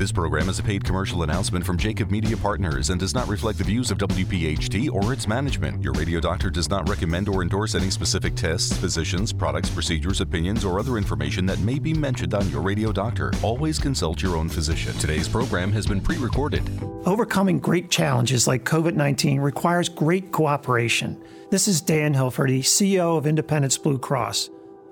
This program is a paid commercial announcement from Jacob Media Partners and does not reflect the views of WPHT or its management. Your radio doctor does not recommend or endorse any specific tests, physicians, products, procedures, opinions, or other information that may be mentioned on your radio doctor. Always consult your own physician. Today's program has been pre recorded. Overcoming great challenges like COVID 19 requires great cooperation. This is Dan Hilferty, CEO of Independence Blue Cross.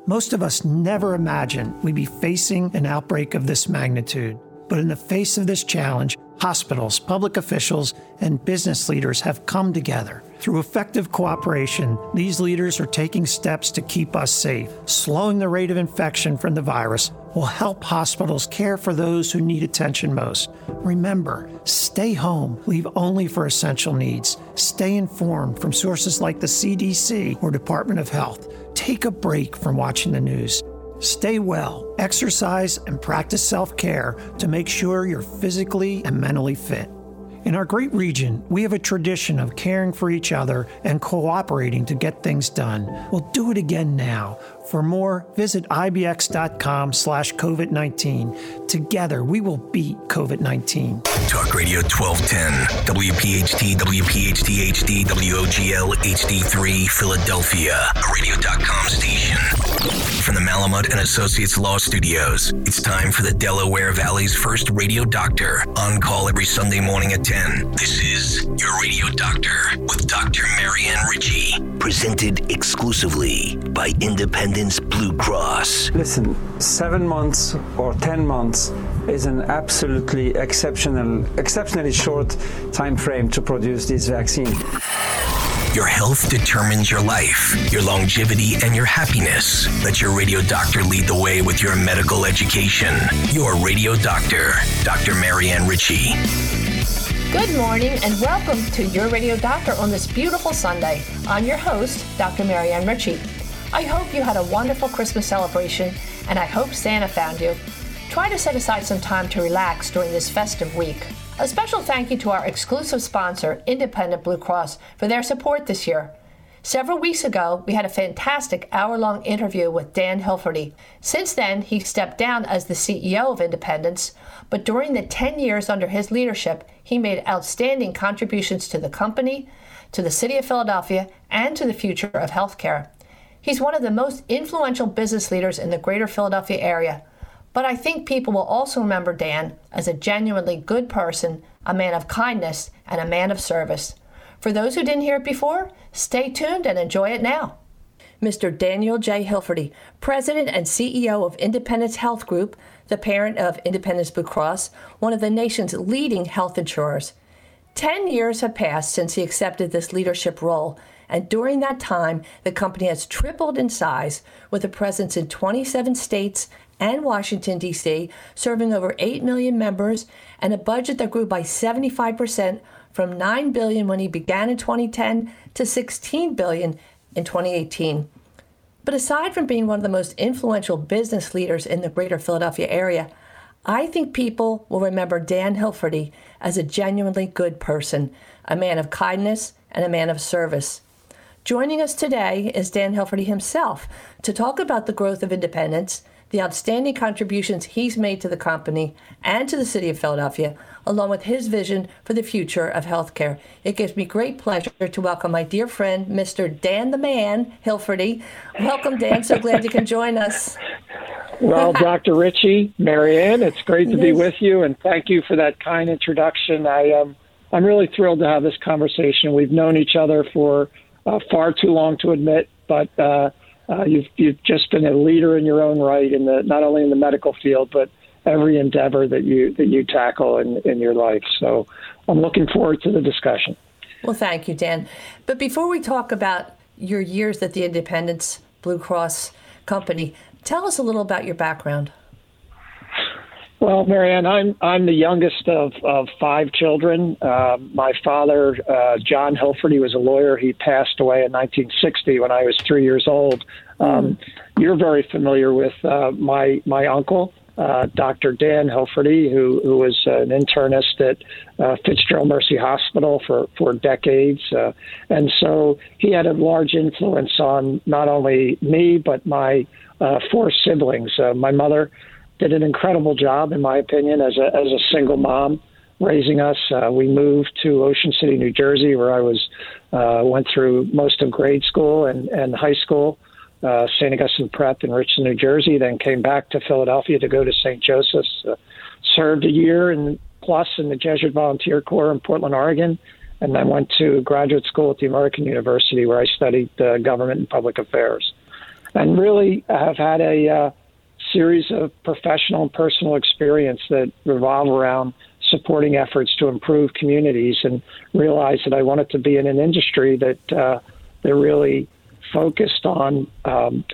Most of us never imagined we'd be facing an outbreak of this magnitude. But in the face of this challenge, hospitals, public officials, and business leaders have come together. Through effective cooperation, these leaders are taking steps to keep us safe. Slowing the rate of infection from the virus will help hospitals care for those who need attention most. Remember, stay home, leave only for essential needs. Stay informed from sources like the CDC or Department of Health. Take a break from watching the news. Stay well, exercise, and practice self care to make sure you're physically and mentally fit. In our great region, we have a tradition of caring for each other and cooperating to get things done. We'll do it again now. For more, visit ibx.com slash COVID-19. Together, we will beat COVID-19. Talk Radio 1210, WPHT, WPHT HD, WOGL HD3, Philadelphia, radio.com station. From the Malamud and Associates Law Studios, it's time for the Delaware Valley's first radio doctor, on call every Sunday morning at 10. This is Your Radio Doctor with Dr. Marianne Ritchie, presented exclusively by Independence Blue Cross. Listen, seven months or ten months is an absolutely exceptional, exceptionally short time frame to produce this vaccine. Your health determines your life, your longevity, and your happiness. Let your radio doctor lead the way with your medical education. Your radio doctor, Dr. Marianne Ritchie. Good morning and welcome to Your Radio Doctor on this beautiful Sunday. I'm your host, Dr. Marianne Ritchie. I hope you had a wonderful Christmas celebration and I hope Santa found you. Try to set aside some time to relax during this festive week. A special thank you to our exclusive sponsor, Independent Blue Cross, for their support this year. Several weeks ago, we had a fantastic hour long interview with Dan Hilferty. Since then, he stepped down as the CEO of Independence, but during the 10 years under his leadership, he made outstanding contributions to the company, to the city of Philadelphia, and to the future of healthcare. He's one of the most influential business leaders in the greater Philadelphia area, but I think people will also remember Dan as a genuinely good person, a man of kindness, and a man of service. For those who didn't hear it before, stay tuned and enjoy it now. Mr. Daniel J. Hilferty, President and CEO of Independence Health Group, the parent of Independence Blue Cross, one of the nation's leading health insurers. Ten years have passed since he accepted this leadership role, and during that time, the company has tripled in size with a presence in 27 states and Washington, D.C., serving over 8 million members and a budget that grew by 75% from 9 billion when he began in 2010 to 16 billion in 2018. But aside from being one of the most influential business leaders in the greater Philadelphia area, I think people will remember Dan Hilferty as a genuinely good person, a man of kindness and a man of service. Joining us today is Dan Hilferty himself to talk about the growth of independence, the outstanding contributions he's made to the company and to the city of Philadelphia, along with his vision for the future of healthcare. It gives me great pleasure to welcome my dear friend, Mr. Dan the Man Hilferty. Welcome, Dan. So glad you can join us. Well, Dr. Ritchie, Marianne, it's great to be with you, and thank you for that kind introduction. I um, I'm really thrilled to have this conversation. We've known each other for uh, far too long to admit, but uh, uh, you've you've just been a leader in your own right in the not only in the medical field but every endeavor that you that you tackle in, in your life. So I'm looking forward to the discussion. Well, thank you, Dan. But before we talk about your years at the Independence Blue Cross Company, tell us a little about your background. Well, Marianne, I'm I'm the youngest of, of five children. Uh, my father, uh, John Hilferty, was a lawyer. He passed away in 1960 when I was three years old. Um, mm. You're very familiar with uh, my my uncle, uh, Dr. Dan Hilferty, who who was an internist at uh, Fitzgerald Mercy Hospital for for decades, uh, and so he had a large influence on not only me but my uh, four siblings. Uh, my mother did an incredible job, in my opinion, as a as a single mom raising us. Uh, we moved to Ocean City, New Jersey, where I was uh, went through most of grade school and, and high school. Uh, St. Augustine Prep in Richland, New Jersey. Then came back to Philadelphia to go to St. Joseph's. Uh, served a year and plus in the Jesuit Volunteer Corps in Portland, Oregon, and then went to graduate school at the American University where I studied uh, government and public affairs. And really have had a uh, series of professional and personal experience that revolve around supporting efforts to improve communities and realized that I wanted to be in an industry that uh, that really focused on um,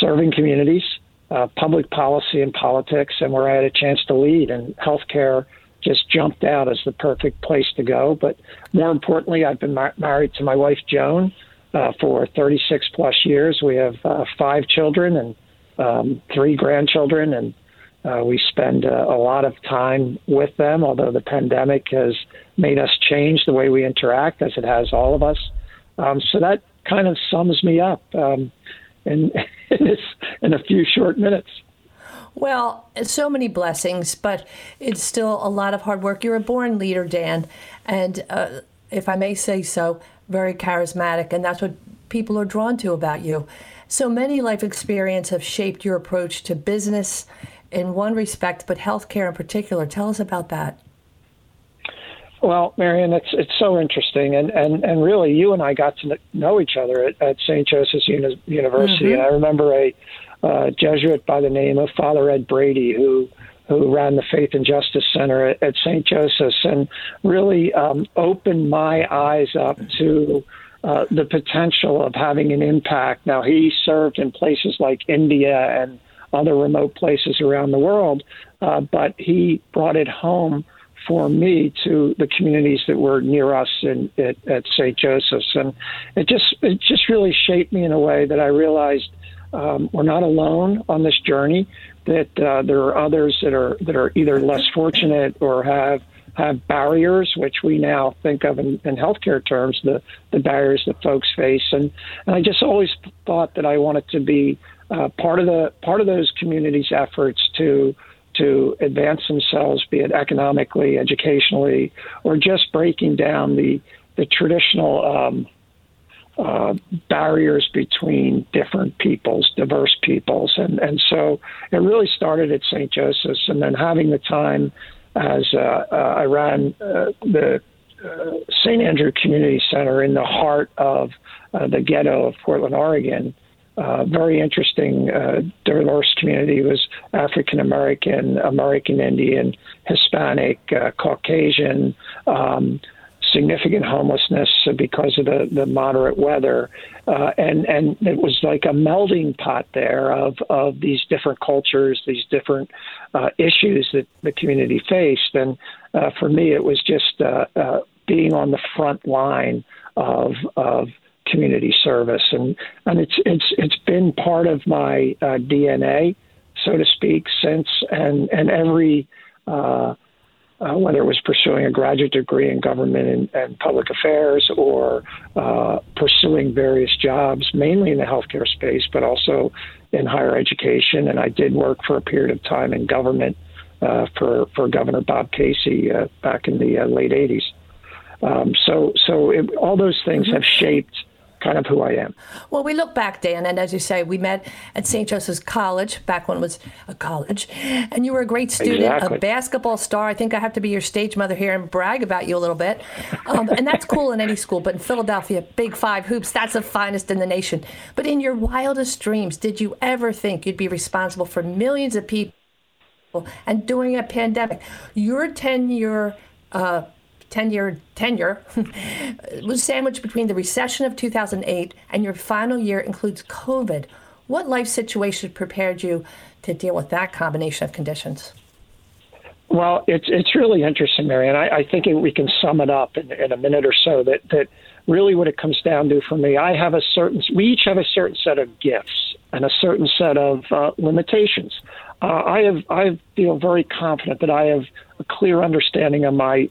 serving communities, uh, public policy and politics, and where I had a chance to lead. And healthcare just jumped out as the perfect place to go. But more importantly, I've been mar- married to my wife Joan uh, for 36 plus years. We have uh, five children and um, three grandchildren, and uh, we spend uh, a lot of time with them, although the pandemic has made us change the way we interact, as it has all of us. Um, so that kind of sums me up um, in, in, in a few short minutes. Well, so many blessings, but it's still a lot of hard work. You're a born leader, Dan, and uh, if I may say so, very charismatic, and that's what people are drawn to about you. So many life experiences have shaped your approach to business in one respect, but healthcare in particular. Tell us about that. Well, Marian, it's it's so interesting, and and and really, you and I got to know each other at, at St. Joseph's Uni- University, mm-hmm. and I remember a uh, Jesuit by the name of Father Ed Brady who who ran the Faith and Justice Center at, at St. Joseph's, and really um, opened my eyes up to. Uh, the potential of having an impact. Now, he served in places like India and other remote places around the world, uh, but he brought it home for me to the communities that were near us in, at, at St. Joseph's, and it just it just really shaped me in a way that I realized um, we're not alone on this journey. That uh, there are others that are that are either less fortunate or have have barriers, which we now think of in, in healthcare terms, the the barriers that folks face, and and I just always thought that I wanted to be uh, part of the part of those communities' efforts to to advance themselves, be it economically, educationally, or just breaking down the the traditional um, uh, barriers between different peoples, diverse peoples, and and so it really started at St. Joseph's, and then having the time as uh, uh, I ran uh, the St. Andrew Community Center in the heart of the ghetto of Portland, Oregon uh, very interesting uh, diverse community. It was African American, American Indian, Hispanic, uh, Caucasian, um, significant homelessness because of the, the moderate weather. Uh, and, and it was like a melding pot there of, of these different cultures, these different uh, issues that the community faced. And uh, for me, it was just uh, uh, being on the front line of, of community service, and and it's it's it's been part of my uh, DNA, so to speak, since and and every. Uh, uh, whether it was pursuing a graduate degree in government and, and public affairs or uh, pursuing various jobs, mainly in the healthcare space, but also in higher education. And I did work for a period of time in government uh, for for Governor Bob Casey uh, back in the uh, late '80s. Um, so so it, all those things have shaped kind of who I am. Well, we look back, Dan, and as you say, we met at St. Joseph's College back when it was a college, and you were a great student, exactly. a basketball star. I think I have to be your stage mother here and brag about you a little bit, um, and that's cool in any school. But in Philadelphia, Big Five hoops, that's the finest in the nation. But in your wildest dreams, did you ever think you'd be responsible for millions of people? And during a pandemic, your 10 year uh, tenure tenure was sandwiched between the recession of 2008 and your final year includes COVID. What life situation prepared you to deal with that combination of conditions? Well, it's it's really interesting, Marian. I, I think we can sum it up in, in a minute or so. That that really what it comes down to for me. I have a certain. We each have a certain set of gifts and a certain set of uh, limitations. Uh, I have I feel very confident that I have a clear understanding of my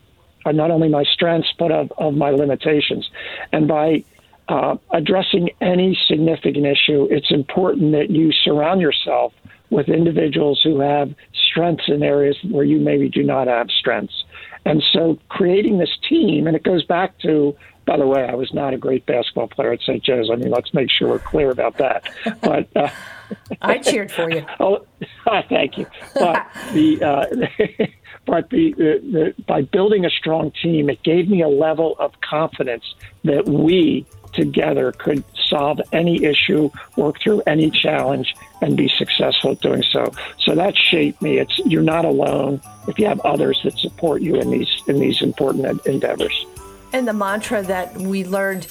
not only my strengths but of, of my limitations. And by uh, addressing any significant issue, it's important that you surround yourself with individuals who have strengths in areas where you maybe do not have strengths. And so creating this team, and it goes back to, by the way, I was not a great basketball player at St. Joe's. I mean, let's make sure we're clear about that. But uh, I cheered for you. oh, thank you. But the uh, but the, the, the, by building a strong team, it gave me a level of confidence that we together could solve any issue, work through any challenge, and be successful at doing so. So that shaped me. It's you're not alone if you have others that support you in these in these important endeavors. And the mantra that we learned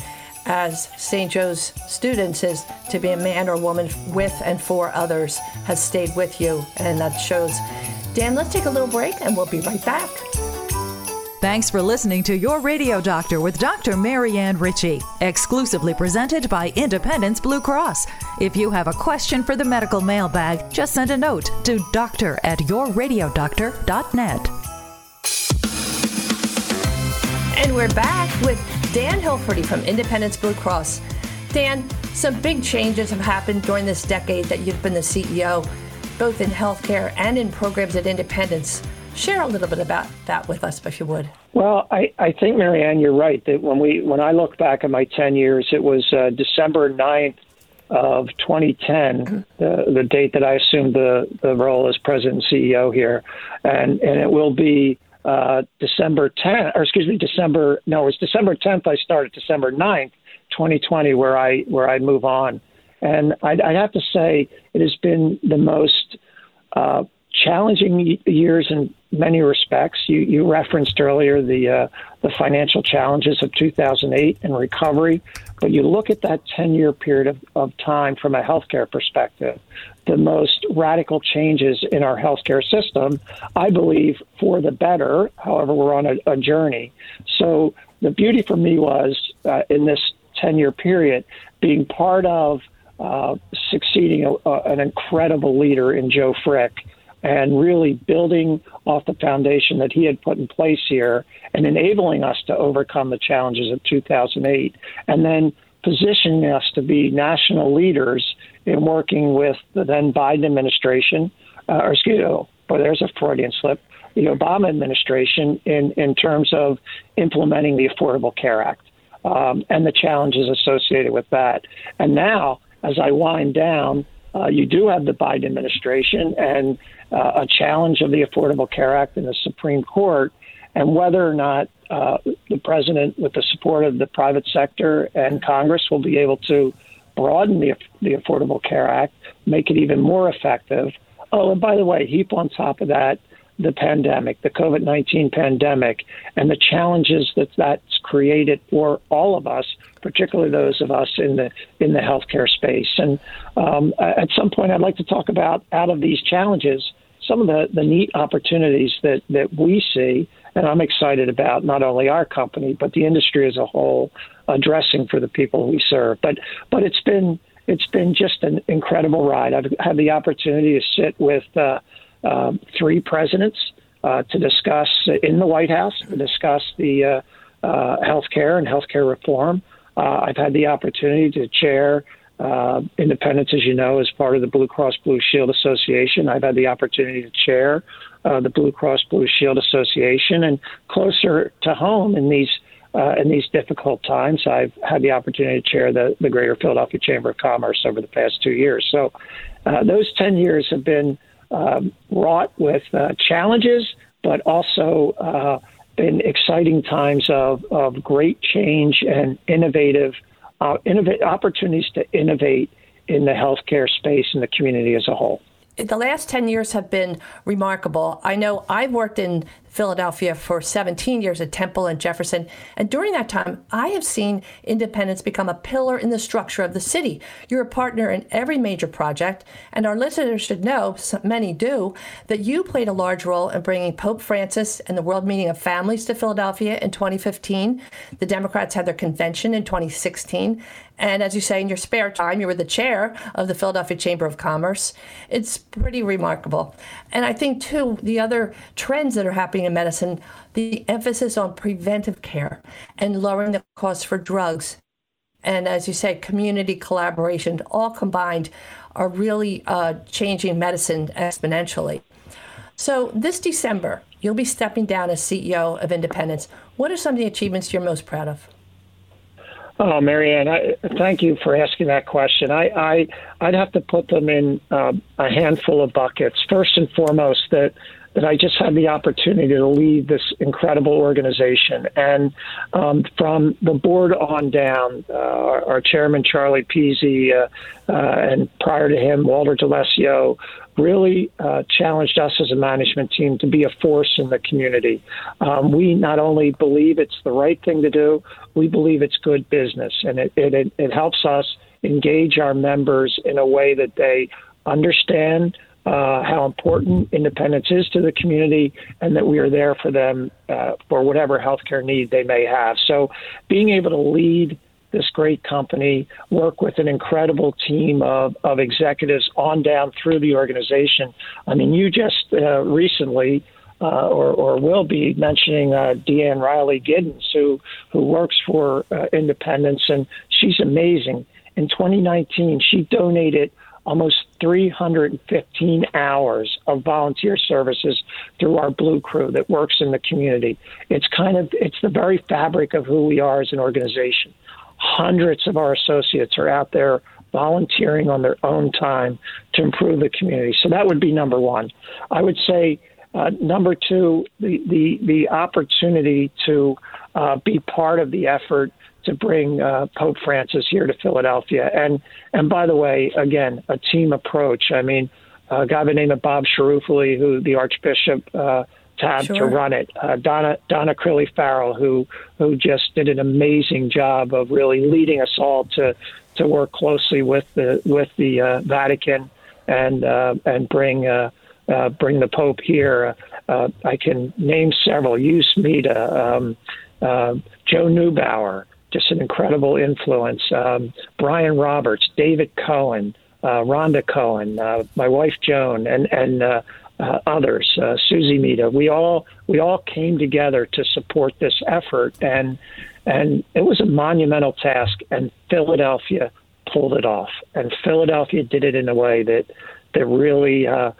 as St. Joe's students is to be a man or woman with and for others has stayed with you, and that shows. Dan, let's take a little break and we'll be right back. Thanks for listening to Your Radio Doctor with Dr. Marianne Ritchie, exclusively presented by Independence Blue Cross. If you have a question for the medical mailbag, just send a note to doctor at yourradiodoctor.net. And we're back with Dan Hilferty from Independence Blue Cross. Dan, some big changes have happened during this decade that you've been the CEO, both in healthcare and in programs at Independence. Share a little bit about that with us, if you would. Well, I, I think, Marianne, you're right that when we when I look back at my 10 years, it was uh, December 9th of 2010, the, the date that I assumed the, the role as president and CEO here. And, and it will be uh, December 10th, or excuse me, December, no, it was December 10th I started, December 9th, 2020, where I, where I move on. And I'd, I'd have to say it has been the most uh, challenging years in many respects. You, you referenced earlier the uh, the financial challenges of 2008 and recovery, but you look at that 10 year period of, of time from a healthcare perspective, the most radical changes in our healthcare system, I believe, for the better. However, we're on a, a journey. So the beauty for me was uh, in this 10 year period being part of uh, succeeding a, a, an incredible leader in Joe Frick and really building off the foundation that he had put in place here and enabling us to overcome the challenges of 2008 and then positioning us to be national leaders in working with the then Biden administration, uh, or excuse me, oh, boy, there's a Freudian slip, the Obama administration in, in terms of implementing the Affordable Care Act um, and the challenges associated with that. And now, as I wind down, uh, you do have the Biden administration and uh, a challenge of the Affordable Care Act in the Supreme Court, and whether or not uh, the president, with the support of the private sector and Congress, will be able to broaden the, the Affordable Care Act, make it even more effective. Oh, and by the way, heap on top of that the pandemic, the COVID 19 pandemic, and the challenges that that's created for all of us, particularly those of us in the in the healthcare space. And um, at some point, I'd like to talk about out of these challenges some of the, the neat opportunities that, that we see, and I'm excited about not only our company but the industry as a whole addressing for the people we serve. But but it's been it's been just an incredible ride. I've had the opportunity to sit with uh, uh, three presidents uh, to discuss in the White House to discuss the uh, uh, health care and healthcare reform. Uh, I've had the opportunity to chair uh, Independence, as you know, is part of the Blue Cross Blue Shield Association. I've had the opportunity to chair uh, the Blue Cross Blue Shield Association, and closer to home in these uh, in these difficult times, I've had the opportunity to chair the, the Greater Philadelphia Chamber of Commerce over the past two years. So, uh, those ten years have been um, wrought with uh, challenges, but also been exciting times of, of great change and innovative uh, opportunities to innovate in the healthcare space and the community as a whole. The last 10 years have been remarkable. I know I've worked in Philadelphia for 17 years at Temple and Jefferson. And during that time, I have seen Independence become a pillar in the structure of the city. You're a partner in every major project, and our listeners should know, many do, that you played a large role in bringing Pope Francis and the World Meeting of Families to Philadelphia in 2015. The Democrats had their convention in 2016. And as you say, in your spare time, you were the chair of the Philadelphia Chamber of Commerce. It's pretty remarkable. And I think, too, the other trends that are happening in medicine, the emphasis on preventive care and lowering the cost for drugs. And as you say, community collaboration all combined are really uh, changing medicine exponentially. So this December, you'll be stepping down as CEO of Independence. What are some of the achievements you're most proud of? Oh, Marianne, I, thank you for asking that question. I, I I'd have to put them in uh, a handful of buckets. First and foremost, that that I just had the opportunity to lead this incredible organization. And um, from the board on down, uh, our, our, chairman, Charlie Pizzi, uh, uh, and prior to him, Walter D'Alessio, really uh, challenged us as a management team to be a force in the community. Um, we not only believe it's the right thing to do, we believe it's good business, and it, it, it helps us engage our members in a way that they understand uh, how important independence is to the community and that we are there for them uh, for whatever healthcare need they may have. So, being able to lead this great company, work with an incredible team of, of executives on down through the organization. I mean, you just uh, recently. Uh, or, or, will be mentioning uh, Deanne Riley Giddens, who who works for uh, Independence, and she's amazing. In 2019, she donated almost 315 hours of volunteer services through our Blue Crew that works in the community. It's kind of it's the very fabric of who we are as an organization. Hundreds of our associates are out there volunteering on their own time to improve the community. So that would be number one. I would say uh, number two, the the the opportunity to uh, be part of the effort to bring uh, Pope Francis here to Philadelphia. And and by the way, again, a team approach. I mean, a guy by the name of Bob Ciaruffoli, who the Archbishop uh, tabbed sure. to run it. Uh, Donna Donna Crilley Farrell, who who just did an amazing job of really leading us all to to work closely with the with the uh, Vatican and uh, and bring. Uh, uh, bring the Pope here. Uh, I can name several. Jus Mita, um, uh, Joe Neubauer, just an incredible influence. Um, Brian Roberts, David Cohen, uh, Rhonda Cohen, uh, my wife Joan, and and uh, uh, others, uh, Susie Mita. We all we all came together to support this effort, and and it was a monumental task. And Philadelphia pulled it off, and Philadelphia did it in a way that that really uh,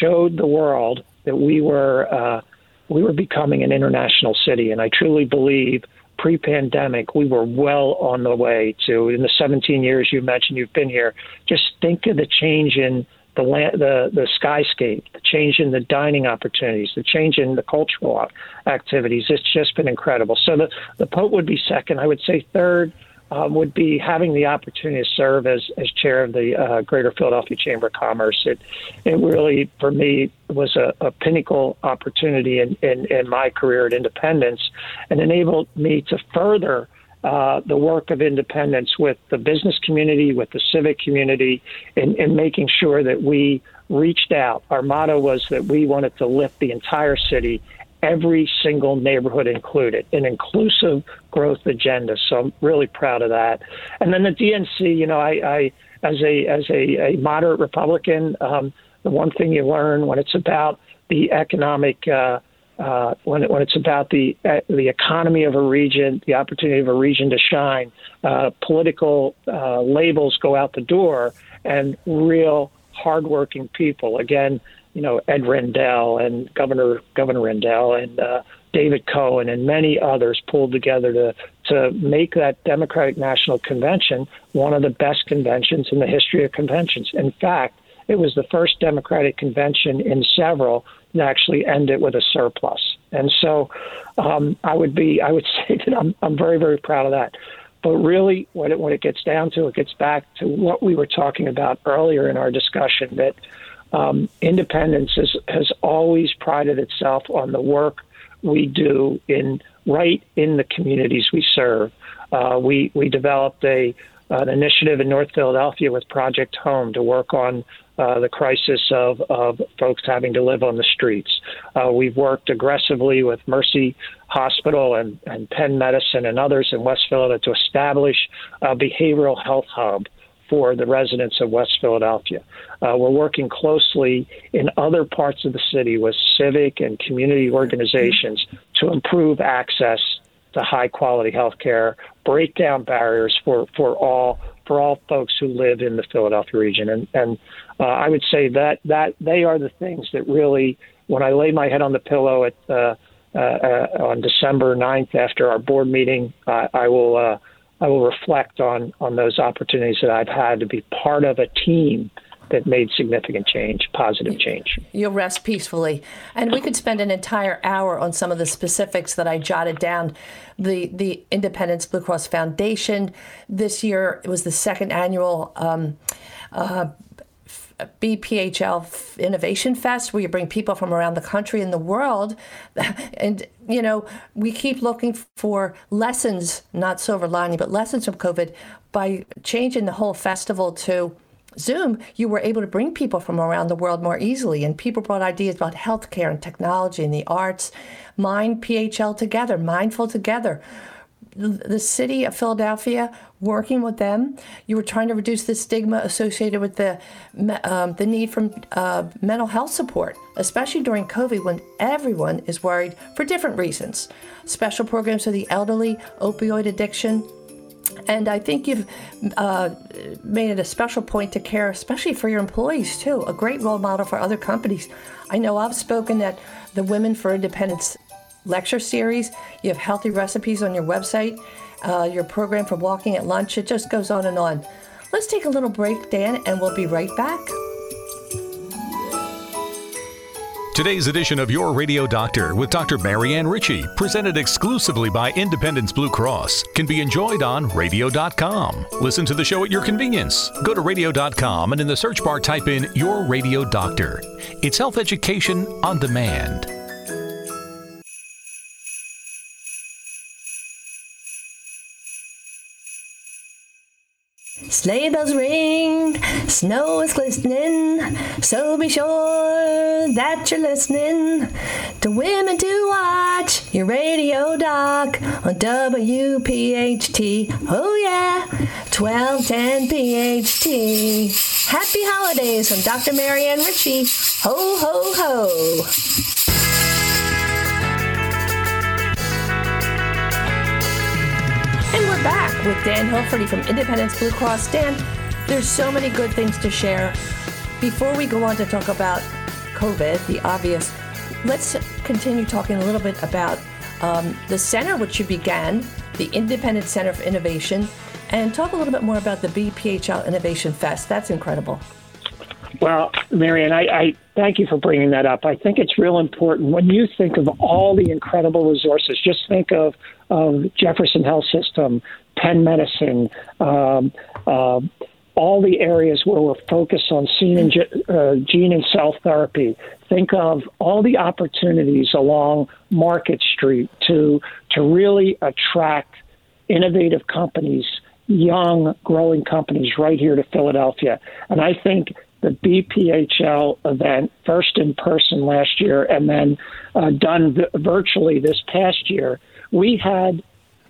showed the world that we were uh, we were becoming an international city. And I truly believe pre-pandemic, we were well on the way to. In the 17 years you mentioned you've been here, just think of the change in the land, the the skyscape, the change in the dining opportunities, the change in the cultural activities. It's just been incredible. So the the Pope would be second. I would say third um, would be having the opportunity to serve as, as chair of the uh, Greater Philadelphia Chamber of Commerce. It, it really, for me, was a, a pinnacle opportunity in, in, in, my career at Independence and enabled me to further uh, the work of Independence with the business community, with the civic community, in, in making sure that we reached out. Our motto was that we wanted to lift the entire city every single neighborhood included, an inclusive growth agenda. So I'm really proud of that. And then the DNC, you know, I, I as a as a, a moderate Republican, um, the one thing you learn when it's about the economic uh, uh, when when it's about the uh, the economy of a region, the opportunity of a region to shine, uh, political uh, labels go out the door, and real hardworking people. Again, you know Ed Rendell and Governor Governor Rendell and uh, David Cohen and many others pulled together to to make that Democratic National Convention one of the best conventions in the history of conventions. In fact, it was the first Democratic convention in several to actually end it with a surplus. And so, um, I would be I would say that I'm I'm very very proud of that. But really, when it when it gets down to it, gets back to what we were talking about earlier in our discussion that um, independence has, always prided itself on the work we do in right in the communities we serve. Uh, we we developed a an initiative in North Philadelphia with Project Home to work on uh, the crisis of, of folks having to live on the streets. Uh, we've worked aggressively with Mercy Hospital and, and Penn Medicine and others in West Philadelphia to establish a behavioral health hub for the residents of West Philadelphia. Uh, we're working closely in other parts of the city with civic and community organizations to improve access to high quality health care, break down barriers for, for all for all folks who live in the Philadelphia region. And and uh, I would say that that they are the things that really, when I lay my head on the pillow at uh, uh, uh, on December 9th after our board meeting, I will uh, I will reflect on on those opportunities that I've had to be part of a team that made significant change, positive change. You'll rest peacefully. And we could spend an entire hour on some of the specifics that I jotted down. The the Independence Blue Cross Foundation this year it was the second annual um, uh, BPHL Innovation Fest, where you bring people from around the country and the world. And, you know, we keep looking for lessons, not silver lining, but lessons from COVID by changing the whole festival to Zoom, you were able to bring people from around the world more easily, and people brought ideas about healthcare and technology and the arts. Mind PHL together, mindful together. The city of Philadelphia, working with them, you were trying to reduce the stigma associated with the um, the need for uh, mental health support, especially during COVID when everyone is worried for different reasons. Special programs for the elderly, opioid addiction, and I think you've uh, made it a special point to care, especially for your employees, too. A great role model for other companies. I know I've spoken at the Women for Independence lecture series. You have healthy recipes on your website, uh, your program for walking at lunch. It just goes on and on. Let's take a little break, Dan, and we'll be right back. Today's edition of Your Radio Doctor with Dr. Marianne Ritchie, presented exclusively by Independence Blue Cross, can be enjoyed on radio.com. Listen to the show at your convenience. Go to radio.com and in the search bar type in Your Radio Doctor. It's health education on demand. Sleigh bells ring, snow is glistening, so be sure that you're listening to Women to Watch, your radio doc on WPHT. Oh yeah, 1210 PHT. Happy holidays from Dr. Marianne Ritchie. Ho, ho, ho. Back with Dan Hilferty from Independence Blue Cross. Dan, there's so many good things to share. Before we go on to talk about COVID, the obvious, let's continue talking a little bit about um, the center which you began, the Independent Center for Innovation, and talk a little bit more about the BPHL Innovation Fest. That's incredible. Well, Marianne, I, I, thank you for bringing that up. I think it's real important when you think of all the incredible resources. Just think of, of Jefferson Health System, Penn Medicine, um, uh, all the areas where we're focused on gene and, uh, gene and cell therapy. Think of all the opportunities along Market Street to to really attract innovative companies, young, growing companies right here to Philadelphia. And I think the BPHL event, first in person last year and then uh, done v- virtually this past year, we had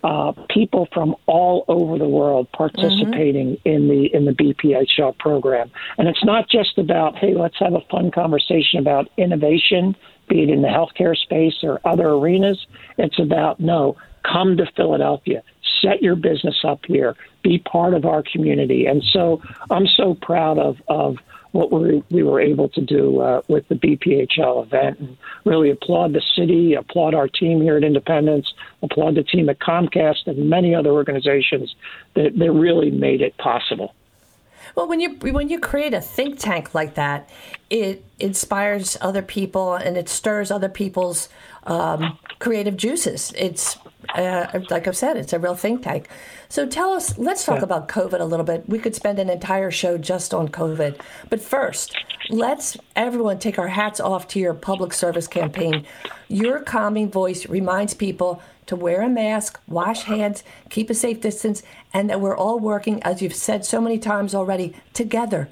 uh, people from all over the world participating mm-hmm. in the in the BPHL program. And it's not just about hey, let's have a fun conversation about innovation, be it in the healthcare space or other arenas. It's about no, come to Philadelphia, set your business up here, be part of our community. And so I'm so proud of of what we, we were able to do uh, with the BPHL event. And really applaud the city, applaud our team here at Independence, applaud the team at Comcast and many other organizations that, that really made it possible. Well, when you when you create a think tank like that, it inspires other people and it stirs other people's um, creative juices. It's uh, like I've said, it's a real think tank. So tell us, let's talk about COVID a little bit. We could spend an entire show just on COVID. But first, let's everyone take our hats off to your public service campaign. Your calming voice reminds people to wear a mask, wash hands, keep a safe distance, and that we're all working, as you've said so many times already, together.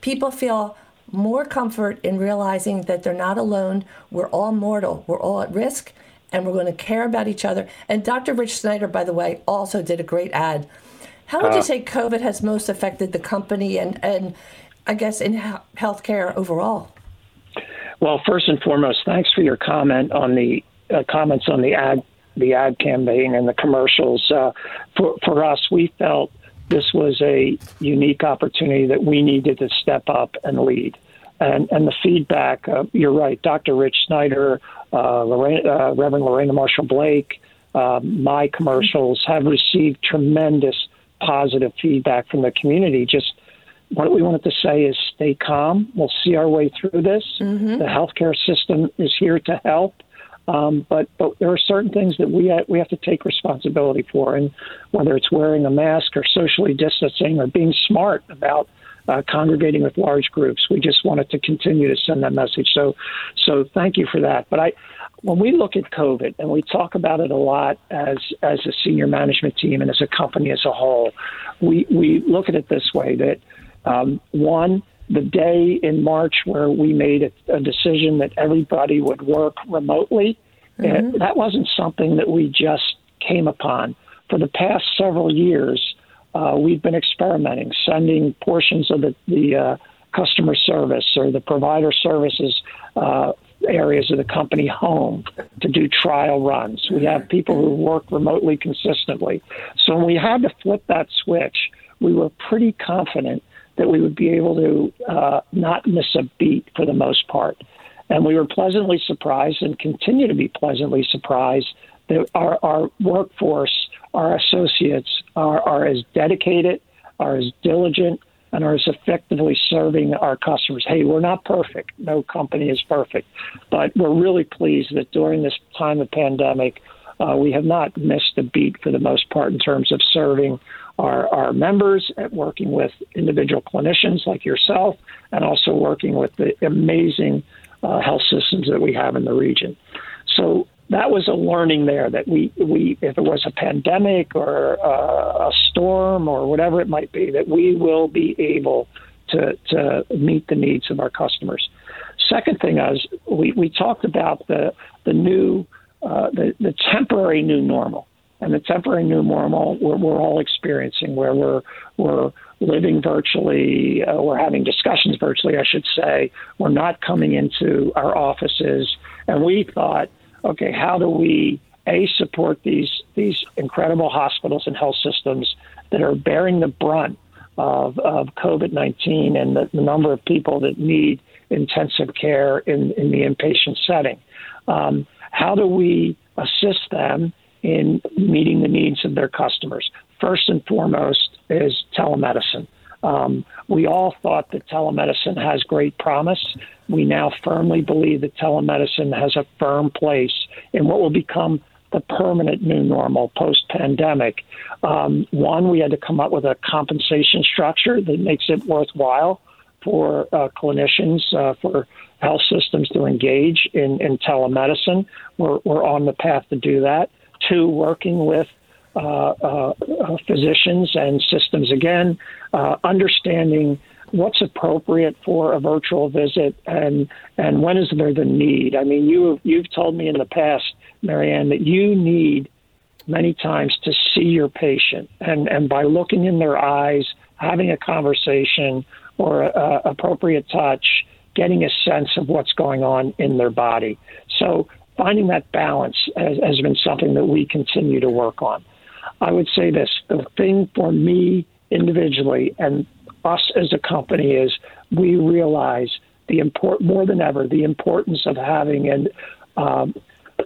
People feel more comfort in realizing that they're not alone. We're all mortal, we're all at risk and we're going to care about each other. And Dr. Rich Snyder, by the way, also did a great ad. How would uh, you say COVID has most affected the company and, and I guess in healthcare overall? Well, first and foremost, thanks for your comment on the uh, comments on the ad the ad campaign and the commercials. Uh, for for us, we felt this was a unique opportunity that we needed to step up and lead. And, and the feedback, uh, you're right, Dr. Rich Snyder, uh, Lorraine, uh, Reverend Lorina Marshall Blake, uh, my commercials have received tremendous positive feedback from the community. Just what we wanted to say is stay calm. We'll see our way through this. Mm-hmm. The healthcare system is here to help. Um, but but there are certain things that we ha- we have to take responsibility for, and whether it's wearing a mask or socially distancing or being smart about uh, congregating with large groups, we just wanted to continue to send that message. So so thank you for that. But I when we look at COVID and we talk about it a lot as as a senior management team and as a company as a whole, we we look at it this way that um, one the day in March where we made a, a decision that everybody would work remotely, mm-hmm. that wasn't something that we just came upon. For the past several years, uh, we've been experimenting, sending portions of the, the uh, customer service or the provider services uh, areas of the company home to do trial runs. We have people who work remotely consistently. So when we had to flip that switch, we were pretty confident that we would be able to uh, not miss a beat for the most part. And we were pleasantly surprised and continue to be pleasantly surprised that our, our workforce, our associates are, are as dedicated, are as diligent, and are as effectively serving our customers. Hey, we're not perfect. No company is perfect. But we're really pleased that during this time of pandemic, uh, we have not missed a beat for the most part in terms of serving our, our members at working with individual clinicians like yourself and also working with the amazing uh, health systems that we have in the region. So that was a learning there that we, we if it was a pandemic or uh, a storm or whatever it might be, that we will be able to, to meet the needs of our customers. Second thing is we, we talked about the, the new, uh, the, the temporary new normal and the temporary new normal we're, we're all experiencing, where we're we're living virtually, uh, we're having discussions virtually, I should say. We're not coming into our offices, and we thought, okay, how do we a support these these incredible hospitals and health systems that are bearing the brunt of, of COVID 19 and the, the, number of people that need intensive care in, in the inpatient setting. Um, how do we assist them in meeting the needs of their customers. First and foremost is telemedicine. Um, we all thought that telemedicine has great promise. We now firmly believe that telemedicine has a firm place in what will become the permanent new normal post pandemic. Um, one, we had to come up with a compensation structure that makes it worthwhile for uh, clinicians, uh, for health systems to engage in, in telemedicine. We're, we're on the path to do that to working with uh, uh, uh, physicians and systems again, understanding what's appropriate for a virtual visit and and when is there the need. I mean, you you've told me in the past, Marianne, that you need many times to see your patient, and and by looking in their eyes, having a conversation or a, a appropriate touch, getting a sense of what's going on in their body. So finding that balance has, has been something that we continue to work on. I would say this the thing for me individually and us as a company is we realize the import more than ever the importance of having an um,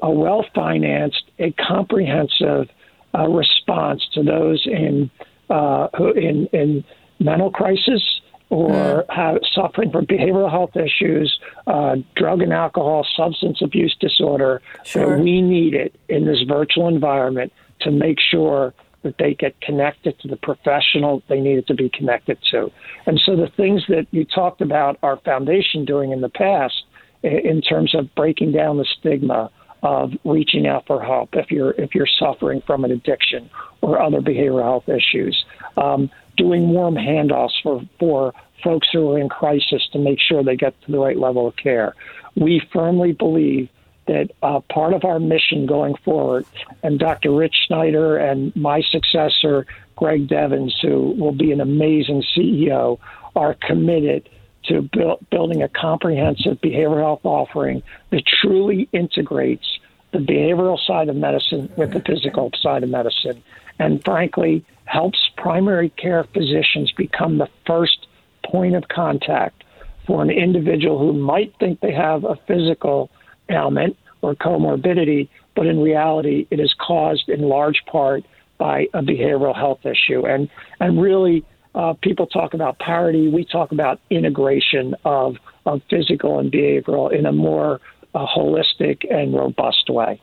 a well financed, a comprehensive uh, response to those in uh, who in in mental crisis or mm. have, suffering from behavioral health issues, uh, drug and alcohol, substance abuse disorder, sure. we need it in this virtual environment to make sure that they get connected to the professional they needed to be connected to. And so the things that you talked about our foundation doing in the past in terms of breaking down the stigma of reaching out for help if you're if you're suffering from an addiction or other behavioral health issues, um, doing warm handoffs for, for folks who are in crisis to make sure they get to the right level of care. We firmly believe that uh, part of our mission going forward, and Dr. Rich Snyder and my successor, Greg Deavens, who will be an amazing CEO, are committed to build, building a comprehensive behavioral health offering that truly integrates the behavioral side of medicine with the physical side of medicine, and frankly, helps primary care physicians become the first point of contact for an individual who might think they have a physical ailment or comorbidity, but in reality, it is caused in large part by a behavioral health issue. And and really, uh, people talk about parity. We talk about integration of of physical and behavioral in a more uh, holistic and robust way.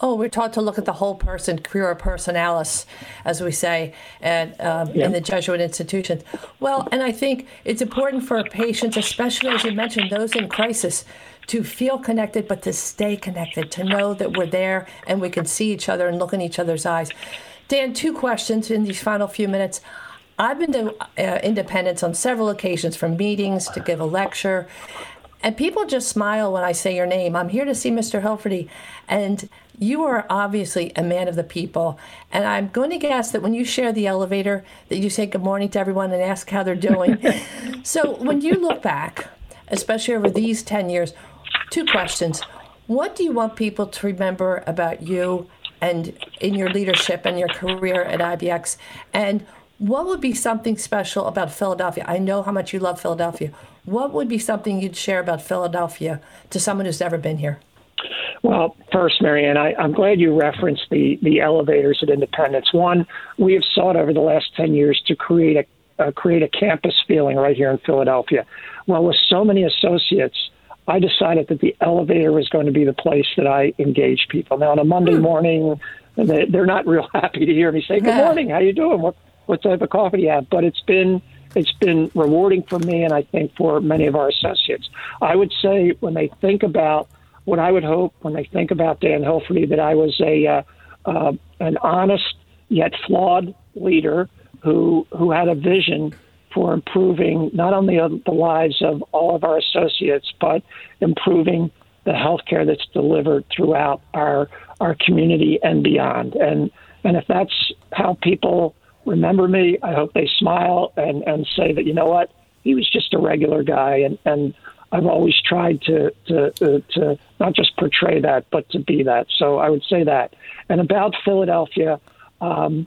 Oh, we're taught to look at the whole person, cura personalis, as we say, and um, yeah. in the Jesuit institutions. Well, and I think it's important for patients, especially as you mentioned, those in crisis, to feel connected, but to stay connected, to know that we're there and we can see each other and look in each other's eyes. Dan, two questions in these final few minutes. I've been to uh, Independence on several occasions, from meetings to give a lecture, and people just smile when I say your name. I'm here to see Mr. Hilferty, and you are obviously a man of the people. And I'm going to guess that when you share the elevator, that you say good morning to everyone and ask how they're doing. so when you look back, especially over these 10 years, two questions. What do you want people to remember about you and in your leadership and your career at IBX? And what would be something special about Philadelphia? I know how much you love Philadelphia. What would be something you'd share about Philadelphia to someone who's never been here? Well, first, Marianne, I, am glad you referenced the, the elevators at Independence. One, we have sought over the last 10 years to create a uh, create a campus feeling right here in Philadelphia. Well, with so many associates, I decided that the elevator was going to be the place that I engage people. Now, on a Monday hmm. morning, they're not real happy to hear me say, "Good morning, how you doing? What what type of coffee do you have?" But it's been it's been rewarding for me, and I think for many of our associates. I would say when they think about what I would hope when they think about Dan Hilferty that I was a uh, uh, an honest yet flawed leader who who had a vision for improving not only the lives of all of our associates, but improving the health care that's delivered throughout our our community and beyond. And and if that's how people remember me, I hope they smile and, and say that, you know what, he was just a regular guy and, and I've always tried to to uh, to not just portray that, but to be that. So I would say that. And about Philadelphia, um,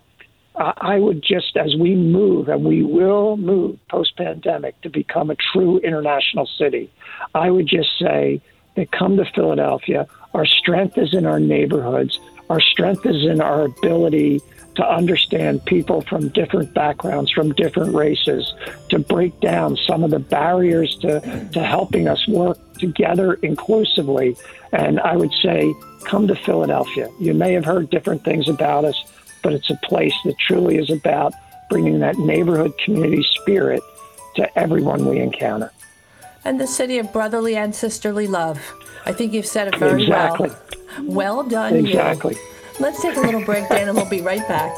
I would just, as we move, and we will move post pandemic to become a true international city, I would just say that come to Philadelphia. Our strength is in our neighborhoods. Our strength is in our ability to understand people from different backgrounds, from different races, to break down some of the barriers to, to helping us work together inclusively. And I would say, come to Philadelphia. You may have heard different things about us, but it's a place that truly is about bringing that neighborhood community spirit to everyone we encounter. And the city of brotherly and sisterly love. I think you've said it very exactly. well. Well done, exactly. You. Let's take a little break, Dan, and we'll be right back.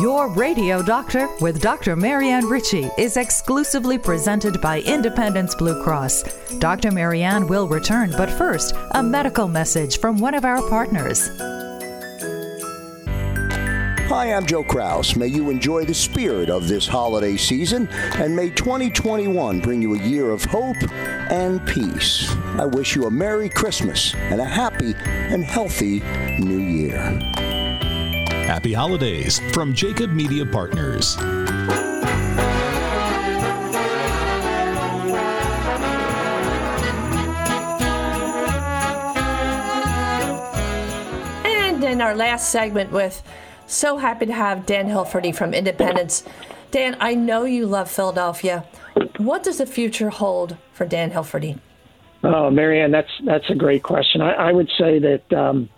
Your Radio Doctor with Dr. Marianne Ritchie is exclusively presented by Independence Blue Cross. Dr. Marianne will return, but first, a medical message from one of our partners. Hi, I'm Joe Kraus. May you enjoy the spirit of this holiday season, and may 2021 bring you a year of hope and peace. I wish you a Merry Christmas and a happy and healthy New Year. Happy holidays from Jacob Media Partners. And in our last segment with so happy to have Dan Hilferty from Independence. Dan, I know you love Philadelphia. What does the future hold for Dan Hilferty? Oh, Marianne, that's that's a great question. I, I would say that um,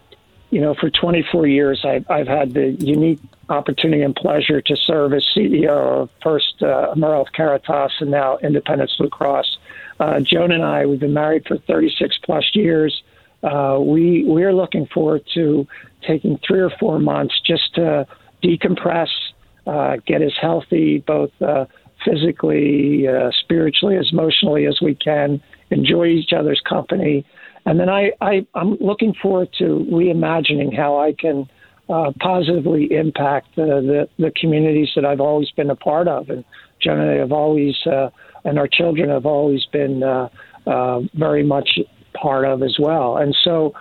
you know for 24 years I've, I've had the unique opportunity and pleasure to serve as CEO of first uh, AmeriHealth Caritas and now Independence Blue Cross. Uh, Joan and I, we've been married for 36 plus years. Uh, we we're looking forward to taking three or four months just to decompress, uh, get as healthy both uh, physically, uh, spiritually, as emotionally as we can, enjoy each other's company. And then I, I, I'm looking forward to reimagining how I can uh, positively impact the, the, communities that I've always been a part of. And generally, have always, uh, and our children have always been uh, very much part of as well. And so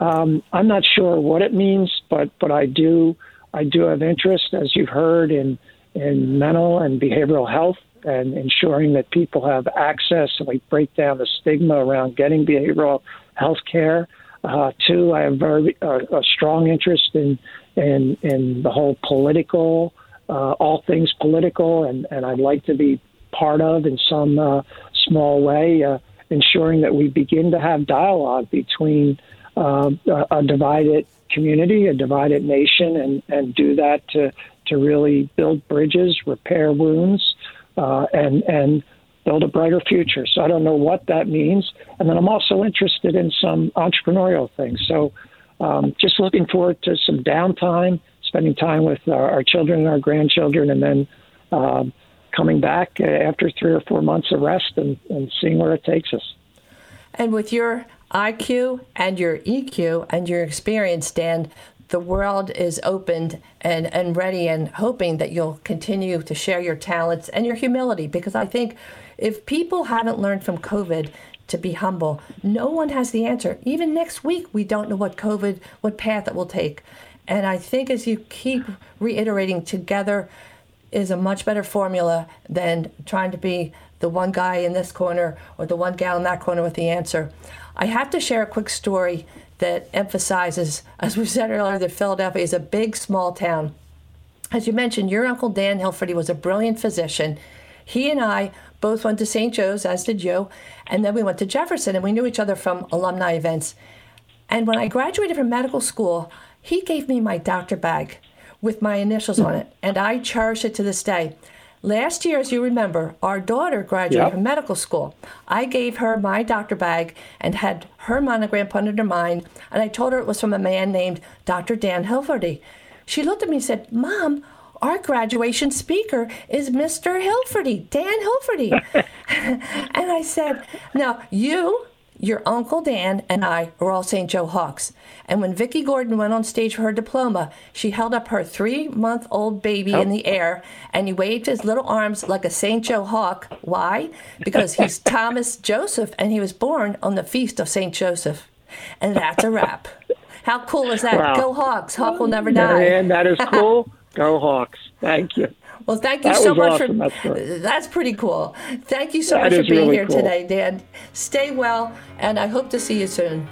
um, I'm not sure what it means, but but I do I do have interest, as you've heard, in in mental and behavioral health and ensuring that people have access and we break down the stigma around getting behavioral health care. Uh, two, I have very uh, a strong interest in in in the whole political, uh, all things political, and and I'd like to be part of in some uh, small way, uh, ensuring that we begin to have dialogue between uh, a divided community, a divided nation, and and do that to to really build bridges, repair wounds, uh, and and build a brighter future. So I don't know what that means. And then I'm also interested in some entrepreneurial things. So um, just looking forward to some downtime, spending time with our, our children and our grandchildren, and then um, coming back uh, after three or four months of rest and, and seeing where it takes us. And with your IQ and your EQ and your experience, Dan, the world is opened and, and ready and hoping that you'll continue to share your talents and your humility because I think if people haven't learned from COVID to be humble, no one has the answer. Even next week, we don't know what COVID, what path it will take. And I think as you keep reiterating, together is a much better formula than trying to be the one guy in this corner or the one gal in that corner with the answer. I have to share a quick story that emphasizes, as we said earlier, that Philadelphia is a big, small town. As you mentioned, your uncle Dan Hilferty was a brilliant physician. He and I both went to St. Joe's, as did you, and then we went to Jefferson, and we knew each other from alumni events. And when I graduated from medical school, he gave me my doctor bag with my initials on it, and I cherish it to this day. Last year, as you remember, our daughter graduated yep. from medical school. I gave her my doctor bag and had her monogram put under mine, and I told her it was from a man named Dr. Dan Hilferty. She looked at me and said, Mom, our graduation speaker is Mr. Hilferty, Dan Hilferty. and I said, Now, you your Uncle Dan and I were all St. Joe Hawks. And when Vicki Gordon went on stage for her diploma, she held up her three month old baby oh. in the oh. air and he waved his little arms like a St. Joe Hawk. Why? Because he's Thomas Joseph and he was born on the feast of St. Joseph. And that's a wrap. How cool is that? Wow. Go Hawks. Hawk will never die. And that is cool. Go Hawks. Thank you. Well, thank you that so much awesome. for that's, that's, pretty cool. Thank you so that much for being really here cool. today, Dan. Stay well, and I hope to see you soon.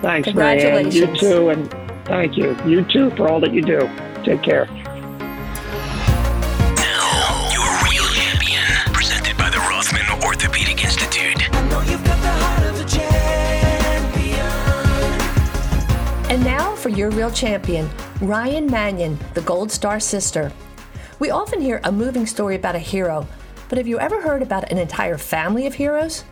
Thanks, Congratulations. Marianne. You too, and thank you. You too for all that you do. Take care. Now, your real champion, presented by the Rothman Orthopedic Institute. And now for your real champion, Ryan Manion, the Gold Star sister. We often hear a moving story about a hero, but have you ever heard about an entire family of heroes?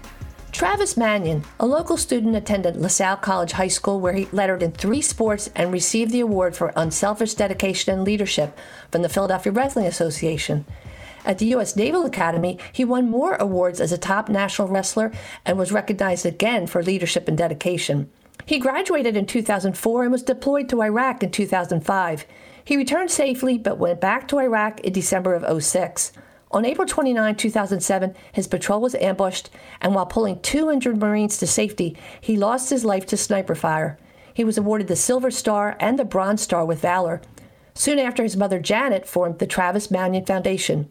Travis Manion, a local student, attended LaSalle College High School where he lettered in three sports and received the award for unselfish dedication and leadership from the Philadelphia Wrestling Association. At the U.S. Naval Academy, he won more awards as a top national wrestler and was recognized again for leadership and dedication. He graduated in 2004 and was deployed to Iraq in 2005. He returned safely but went back to Iraq in December of 06. On April 29, 2007, his patrol was ambushed, and while pulling two injured Marines to safety, he lost his life to sniper fire. He was awarded the Silver Star and the Bronze Star with Valor. Soon after, his mother Janet formed the Travis Manion Foundation.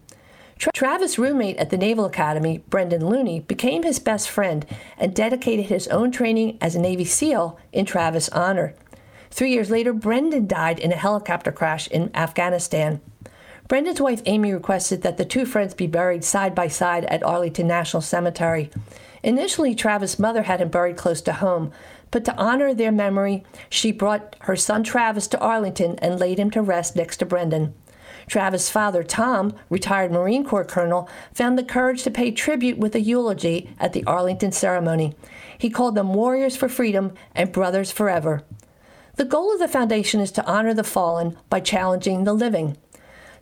Tra- Travis' roommate at the Naval Academy, Brendan Looney, became his best friend and dedicated his own training as a Navy SEAL in Travis' honor. Three years later, Brendan died in a helicopter crash in Afghanistan. Brendan's wife Amy requested that the two friends be buried side by side at Arlington National Cemetery. Initially, Travis' mother had him buried close to home, but to honor their memory, she brought her son Travis to Arlington and laid him to rest next to Brendan. Travis' father, Tom, retired Marine Corps colonel, found the courage to pay tribute with a eulogy at the Arlington ceremony. He called them warriors for freedom and brothers forever. The goal of the foundation is to honor the fallen by challenging the living.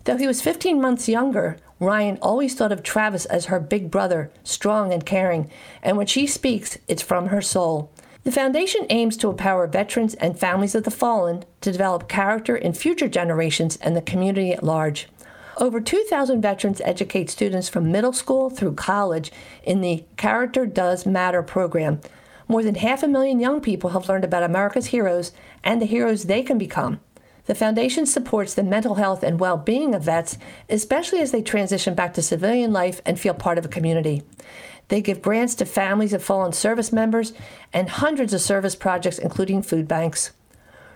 Though he was 15 months younger, Ryan always thought of Travis as her big brother, strong and caring, and when she speaks, it's from her soul. The foundation aims to empower veterans and families of the fallen to develop character in future generations and the community at large. Over 2,000 veterans educate students from middle school through college in the Character Does Matter program, More than half a million young people have learned about America's heroes and the heroes they can become. The foundation supports the mental health and well being of vets, especially as they transition back to civilian life and feel part of a community. They give grants to families of fallen service members and hundreds of service projects, including food banks.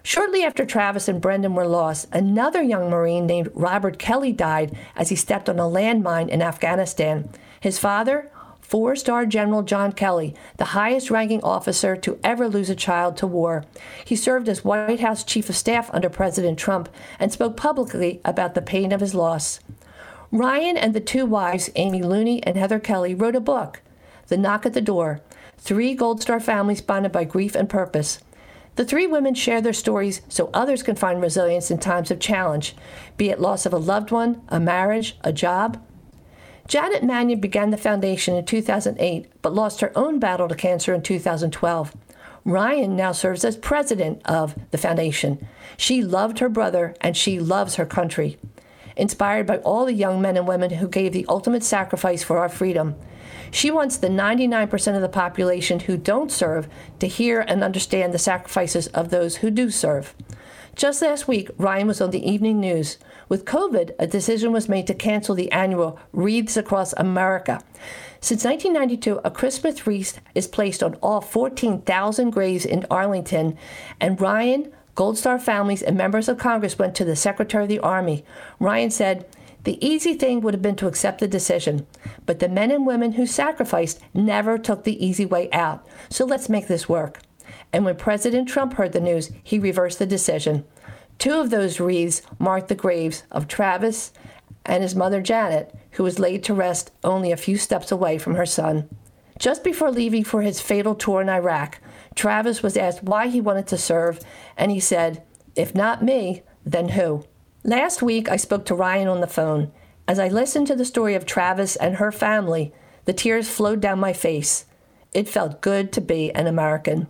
Shortly after Travis and Brendan were lost, another young Marine named Robert Kelly died as he stepped on a landmine in Afghanistan. His father, four star General John Kelly, the highest ranking officer to ever lose a child to war. He served as White House Chief of Staff under President Trump and spoke publicly about the pain of his loss. Ryan and the two wives, Amy Looney and Heather Kelly, wrote a book, The Knock at the Door Three Gold Star Families Bonded by Grief and Purpose. The three women share their stories so others can find resilience in times of challenge, be it loss of a loved one, a marriage, a job, Janet Manion began the foundation in 2008, but lost her own battle to cancer in 2012. Ryan now serves as president of the foundation. She loved her brother and she loves her country. Inspired by all the young men and women who gave the ultimate sacrifice for our freedom, she wants the 99% of the population who don't serve to hear and understand the sacrifices of those who do serve. Just last week, Ryan was on the evening news with COVID, a decision was made to cancel the annual Wreaths Across America. Since 1992, a Christmas wreath is placed on all 14,000 graves in Arlington, and Ryan, Gold Star families, and members of Congress went to the Secretary of the Army. Ryan said, the easy thing would have been to accept the decision, but the men and women who sacrificed never took the easy way out. So let's make this work. And when President Trump heard the news, he reversed the decision. Two of those wreaths mark the graves of Travis and his mother Janet, who was laid to rest only a few steps away from her son. Just before leaving for his fatal tour in Iraq, Travis was asked why he wanted to serve, and he said, If not me, then who? Last week, I spoke to Ryan on the phone. As I listened to the story of Travis and her family, the tears flowed down my face. It felt good to be an American.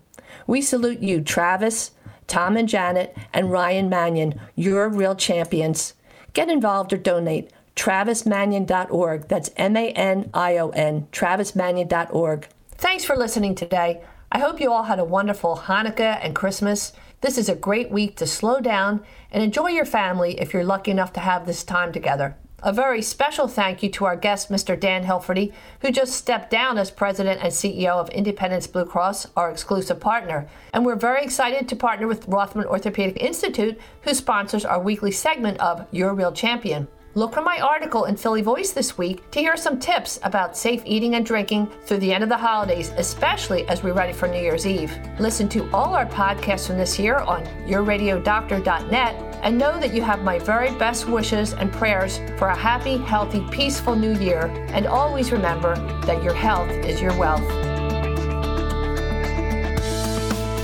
We salute you, Travis, Tom and Janet, and Ryan Manion. You're real champions. Get involved or donate. TravisManion.org. That's M A N I O N. TravisManion.org. Thanks for listening today. I hope you all had a wonderful Hanukkah and Christmas. This is a great week to slow down and enjoy your family if you're lucky enough to have this time together. A very special thank you to our guest, Mr. Dan Hilferty, who just stepped down as president and CEO of Independence Blue Cross, our exclusive partner. And we're very excited to partner with Rothman Orthopedic Institute, who sponsors our weekly segment of Your Real Champion. Look for my article in Philly Voice this week to hear some tips about safe eating and drinking through the end of the holidays, especially as we're ready for New Year's Eve. Listen to all our podcasts from this year on yourradiodoctor.net and know that you have my very best wishes and prayers for a happy, healthy, peaceful new year. And always remember that your health is your wealth.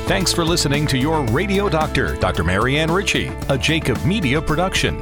Thanks for listening to Your Radio Doctor, Dr. Marianne Ritchie, a Jacob Media production.